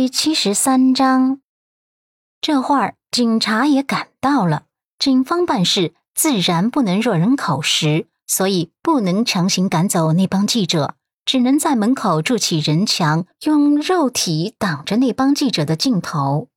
第七十三章，这会儿警察也赶到了。警方办事自然不能落人口实，所以不能强行赶走那帮记者，只能在门口筑起人墙，用肉体挡着那帮记者的镜头。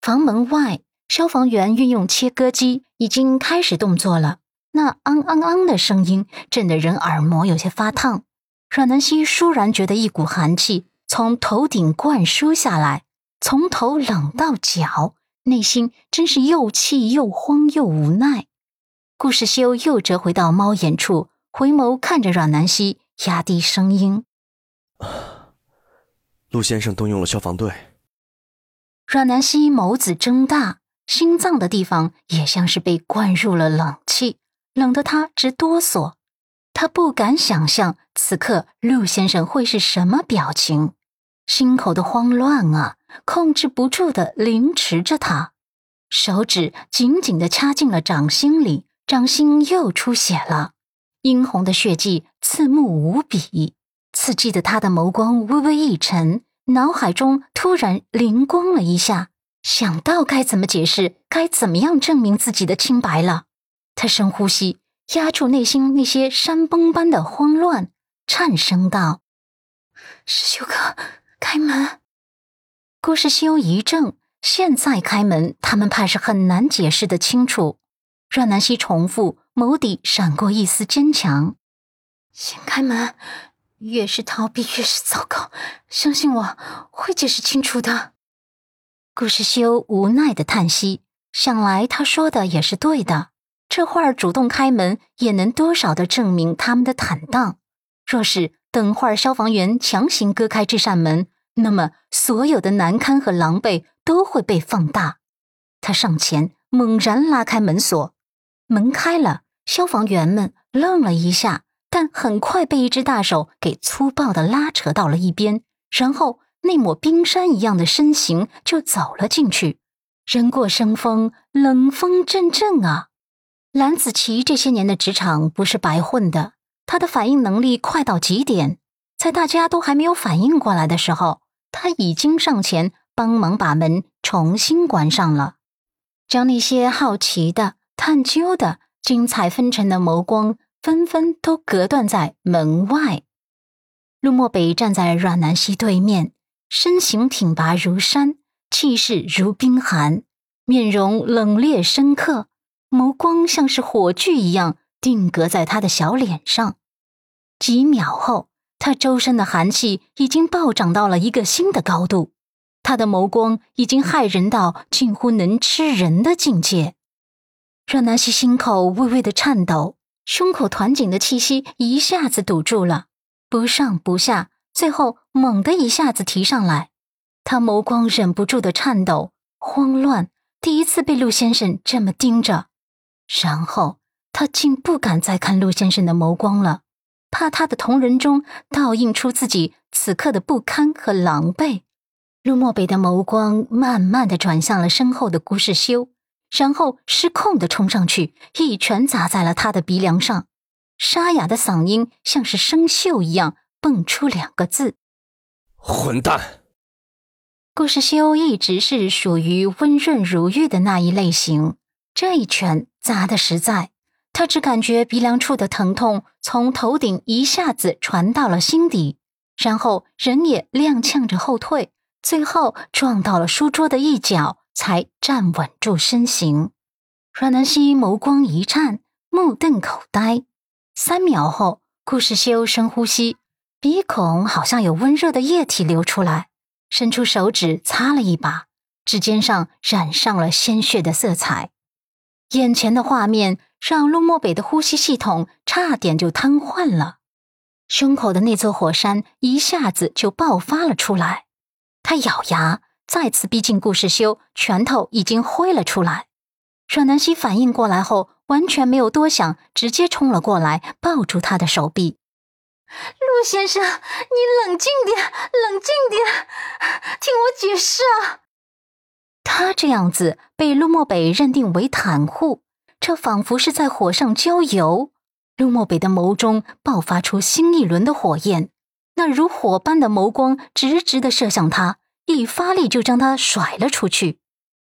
房门外，消防员运用切割机已经开始动作了。那昂昂昂的声音震得人耳膜有些发烫。阮南希倏然觉得一股寒气。从头顶灌输下来，从头冷到脚，内心真是又气又慌又无奈。顾世修又折回到猫眼处，回眸看着阮南希，压低声音：“ 陆先生动用了消防队。”阮南希眸子睁大，心脏的地方也像是被灌入了冷气，冷得他直哆嗦。他不敢想象此刻陆先生会是什么表情，心口的慌乱啊，控制不住的凌迟着他，手指紧紧的掐进了掌心里，掌心又出血了，殷红的血迹刺目无比，刺激的他的眸光微微一沉，脑海中突然灵光了一下，想到该怎么解释，该怎么样证明自己的清白了，他深呼吸。压住内心那些山崩般的慌乱，颤声道：“师修哥，开门。”顾世修一怔，现在开门，他们怕是很难解释的清楚。阮南希重复，眸底闪过一丝坚强：“先开门，越是逃避越是糟糕，相信我会解释清楚的。”顾世修无奈的叹息，想来他说的也是对的。这会儿主动开门，也能多少的证明他们的坦荡。若是等会儿消防员强行割开这扇门，那么所有的难堪和狼狈都会被放大。他上前猛然拉开门锁，门开了。消防员们愣了一下，但很快被一只大手给粗暴的拉扯到了一边，然后那抹冰山一样的身形就走了进去。人过生风，冷风阵阵啊！蓝子琪这些年的职场不是白混的，他的反应能力快到极点，在大家都还没有反应过来的时候，他已经上前帮忙把门重新关上了，将那些好奇的、探究的、精彩纷呈的眸光纷纷都隔断在门外。陆漠北站在阮南希对面，身形挺拔如山，气势如冰寒，面容冷冽深刻。眸光像是火炬一样定格在他的小脸上，几秒后，他周身的寒气已经暴涨到了一个新的高度，他的眸光已经骇人到近乎能吃人的境界。阮南希心口微微的颤抖，胸口团紧的气息一下子堵住了，不上不下，最后猛地一下子提上来，他眸光忍不住的颤抖，慌乱，第一次被陆先生这么盯着。然后他竟不敢再看陆先生的眸光了，怕他的瞳仁中倒映出自己此刻的不堪和狼狈。陆漠北的眸光慢慢的转向了身后的顾世修，然后失控的冲上去，一拳砸在了他的鼻梁上，沙哑的嗓音像是生锈一样蹦出两个字：“混蛋！”顾世修一直是属于温润如玉的那一类型。这一拳砸的实在，他只感觉鼻梁处的疼痛从头顶一下子传到了心底，然后人也踉跄着后退，最后撞到了书桌的一角，才站稳住身形。阮南希眸光一颤，目瞪口呆。三秒后，顾世修深呼吸，鼻孔好像有温热的液体流出来，伸出手指擦了一把，指尖上染上了鲜血的色彩。眼前的画面让陆漠北的呼吸系统差点就瘫痪了，胸口的那座火山一下子就爆发了出来。他咬牙再次逼近顾世修，拳头已经挥了出来。阮南希反应过来后，完全没有多想，直接冲了过来，抱住他的手臂：“陆先生，你冷静点，冷静点，听我解释啊！”他这样子被陆漠北认定为袒护，这仿佛是在火上浇油。陆漠北的眸中爆发出新一轮的火焰，那如火般的眸光直直的射向他，一发力就将他甩了出去。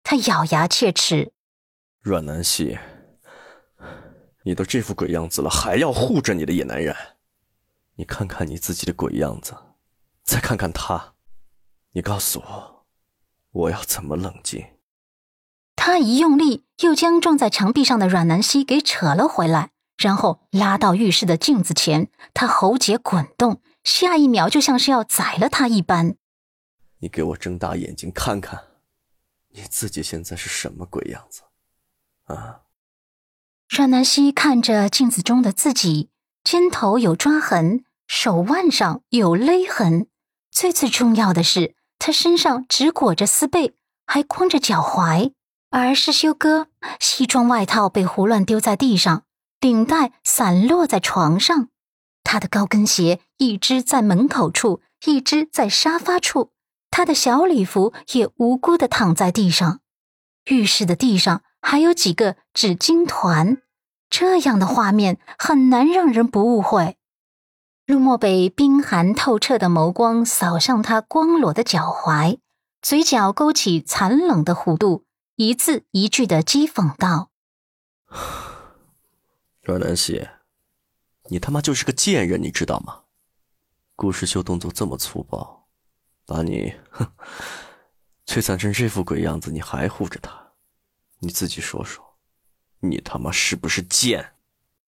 他咬牙切齿：“阮南希，你都这副鬼样子了，还要护着你的野男人？你看看你自己的鬼样子，再看看他，你告诉我，我要怎么冷静？”他一用力，又将撞在墙壁上的阮南希给扯了回来，然后拉到浴室的镜子前。他喉结滚动，下一秒就像是要宰了他一般。你给我睁大眼睛看看，你自己现在是什么鬼样子？啊！阮南希看着镜子中的自己，肩头有抓痕，手腕上有勒痕，最最重要的是，他身上只裹着丝被，还光着脚踝。而是修哥西装外套被胡乱丢在地上，领带散落在床上，他的高跟鞋一只在门口处，一只在沙发处，他的小礼服也无辜的躺在地上，浴室的地上还有几个纸巾团，这样的画面很难让人不误会。陆漠北冰寒透彻的眸光扫向他光裸的脚踝，嘴角勾起残冷的弧度。一字一句的讥讽道：“ 阮南希，你他妈就是个贱人，你知道吗？顾时修动作这么粗暴，把你哼摧残成这副鬼样子，你还护着他？你自己说说，你他妈是不是贱？”